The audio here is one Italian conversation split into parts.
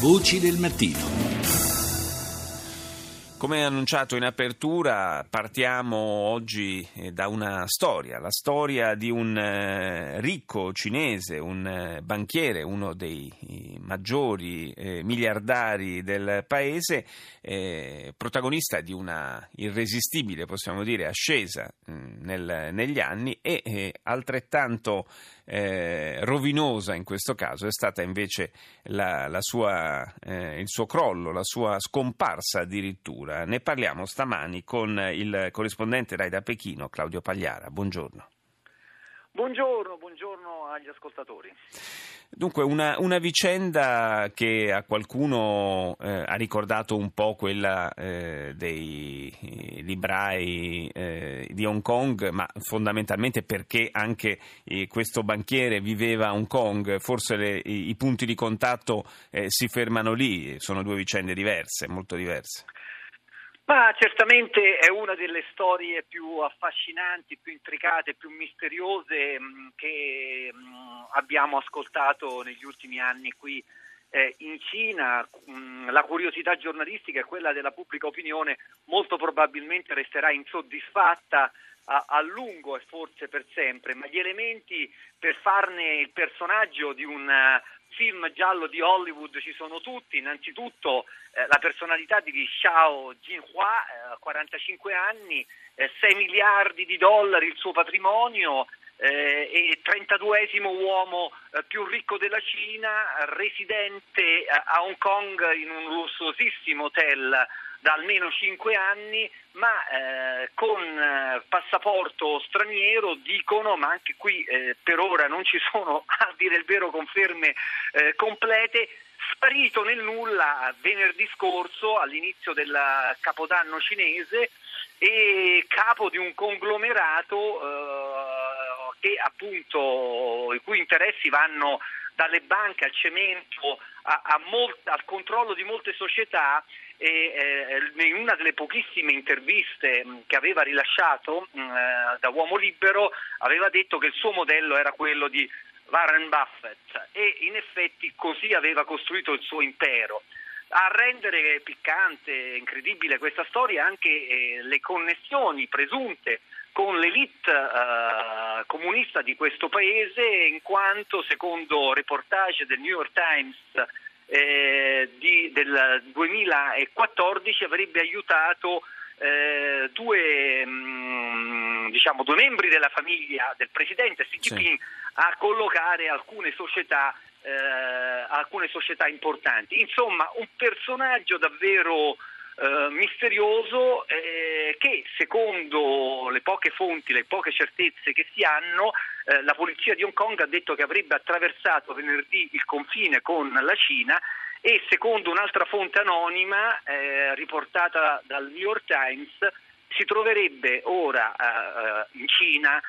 Voci del mattino. Come annunciato in apertura, partiamo oggi eh, da una storia, la storia di un eh, ricco cinese, un eh, banchiere, uno dei maggiori miliardari del paese, protagonista di una irresistibile, possiamo dire, ascesa mm, negli anni e altrettanto rovinosa in questo caso è stata invece la, la sua, il suo crollo, la sua scomparsa addirittura. Ne parliamo stamani con il corrispondente Rai da Pechino, Claudio Pagliara. Buongiorno. Buongiorno, buongiorno agli ascoltatori. Dunque, una, una, vicenda che a qualcuno eh, ha ricordato un po' quella eh, dei librai eh, di Hong Kong, ma fondamentalmente perché anche eh, questo banchiere viveva a Hong Kong, forse le, i, i, punti di contatto eh, si fermano lì, sono due vicende diverse, molto diverse. Ma certamente è una delle storie più affascinanti, più intricate, più misteriose mm, che mm, abbiamo ascoltato negli ultimi anni qui eh, in Cina. Mh, mm, la curiosità giornalistica e quella della pubblica opinione molto probabilmente resterà insoddisfatta a, a, lungo e forse per sempre, ma gli elementi per farne il personaggio di un film giallo di Hollywood ci sono tutti, innanzitutto eh, la personalità di Xiao Jinhua, eh, 45 anni, eh, 6 miliardi di dollari il suo patrimonio eh, e 32esimo uomo eh, più ricco della Cina, residente eh, a Hong Kong in un lussuosissimo hotel da almeno 5 anni, ma eh, con eh, passaporto straniero dicono, ma anche qui eh, per ora non ci sono a dire il vero conferme eh, complete, sparito nel nulla venerdì scorso all'inizio del capodanno cinese e capo di un conglomerato che appunto i cui interessi vanno dalle banche al cemento a, a molt, al controllo di molte società e eh, in una delle pochissime interviste mh, che aveva rilasciato mh, eh, da uomo libero aveva detto che il suo modello era quello di Warren Buffett e in effetti così aveva costruito il suo impero. A rendere piccante e incredibile questa storia anche eh, le connessioni presunte con l'elite eh, comunista di questo paese, in quanto, secondo reportage del New York Times eh, di, del 2014, avrebbe aiutato eh, due, mh, mm, diciamo, due, membri della famiglia del presidente Xi Jinping sì. a collocare alcune società, eh, alcune società importanti. Insomma, un personaggio davvero eh, misterioso eh, che secondo le poche fonti, le poche certezze che si hanno, eh, la polizia di Hong Kong ha detto che avrebbe attraversato venerdì il confine con la Cina e secondo un'altra fonte anonima eh, riportata dal New York Times si troverebbe ora uh, in Cina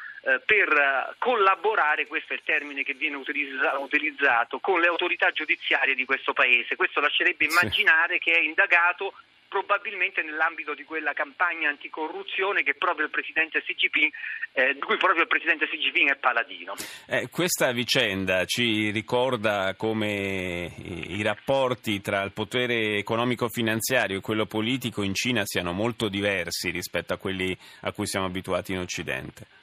per collaborare, questo è il termine che viene utilizza- utilizzato, con le autorità giudiziarie di questo paese. Questo lascerebbe immaginare sì. che è indagato probabilmente nell'ambito di quella campagna anticorruzione che proprio il presidente Xi Jinping, eh, di cui proprio il presidente Xi Jinping è paladino. Eh, questa vicenda ci ricorda come i rapporti tra il potere economico-finanziario e quello politico in Cina siano molto diversi rispetto a quelli a cui siamo abituati in Occidente.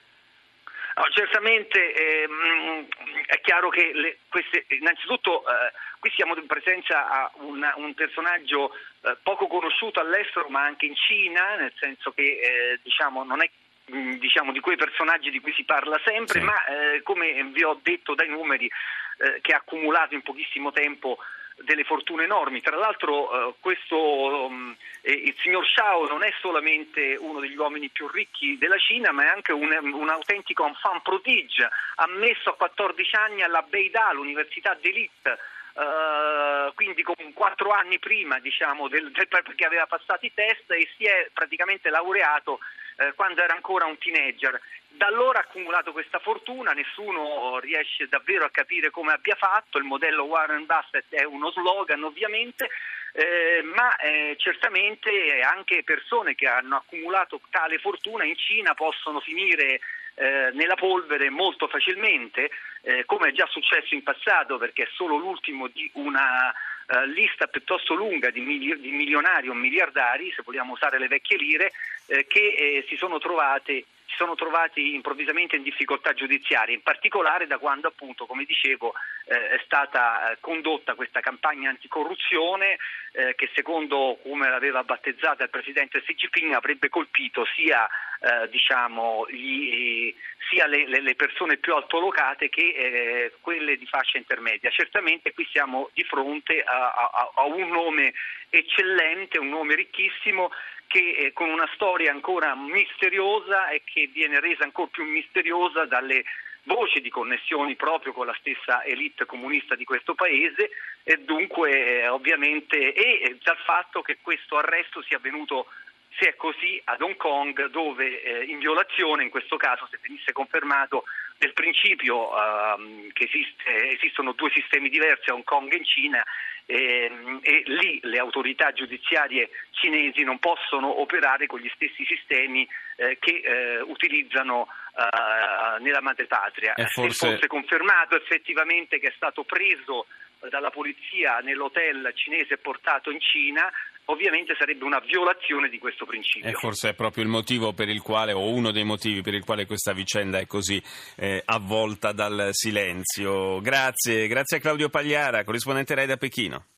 No, certamente ehm, è chiaro che le, queste, innanzitutto eh, qui siamo in presenza a una, un personaggio eh, poco conosciuto all'estero ma anche in Cina, nel senso che eh, diciamo, non è mm, diciamo, di quei personaggi di cui si parla sempre, sì. ma eh, come vi ho detto dai numeri eh, che ha accumulato in pochissimo tempo delle fortune enormi. Tra l'altro eh, questo, eh, il signor Shao non è solamente uno degli uomini più ricchi della Cina, ma è anche un, un autentico enfant prodige, ammesso a 14 anni alla Beida, l'università d'élite. Uh, quindi con quattro anni prima diciamo, del, del, perché aveva passato i test e si è praticamente laureato uh, quando era ancora un teenager. Da allora ha accumulato questa fortuna, nessuno riesce davvero a capire come abbia fatto, il modello Warren Buffett è uno slogan ovviamente, eh, ma eh, certamente anche persone che hanno accumulato tale fortuna in Cina possono finire eh, nella polvere molto facilmente, eh, come è già successo in passato perché è solo l'ultimo di una eh, lista piuttosto lunga di, mili- di, milionari o miliardari, se vogliamo usare le vecchie lire, eh, che eh, si sono trovate sono trovati improvvisamente in difficoltà giudiziarie, in particolare da quando appunto, come dicevo, eh, è stata eh, condotta questa campagna anticorruzione eh, che secondo come l'aveva battezzata il presidente Xi Jinping avrebbe colpito sia, eh, diciamo, gli, sia le, le, persone più altolocate che eh, quelle di fascia intermedia. Certamente qui siamo di fronte a, a, a un nome eccellente, un nome ricchissimo che eh, con una storia ancora misteriosa e che viene resa ancora più misteriosa dalle voci di connessioni proprio con la stessa elite comunista di questo paese. E dunque eh, ovviamente e dal fatto che questo arresto sia avvenuto se è così ad Hong Kong dove eh, in violazione in questo caso se venisse confermato del principio uh, che esiste, esistono due sistemi diversi a Hong Kong e in Cina e, e lì le autorità giudiziarie cinesi non possono operare con gli stessi sistemi eh, che eh, utilizzano eh, nella madrepatria. Forse... Se fosse confermato effettivamente che è stato preso dalla polizia nell'hotel cinese portato in Cina, ovviamente sarebbe una violazione di questo principio. E forse è proprio il motivo per il quale, o uno dei motivi per il quale questa vicenda è così eh, avvolta dal silenzio. Grazie, grazie a Claudio Pagliara, corrispondente Rai da Pechino.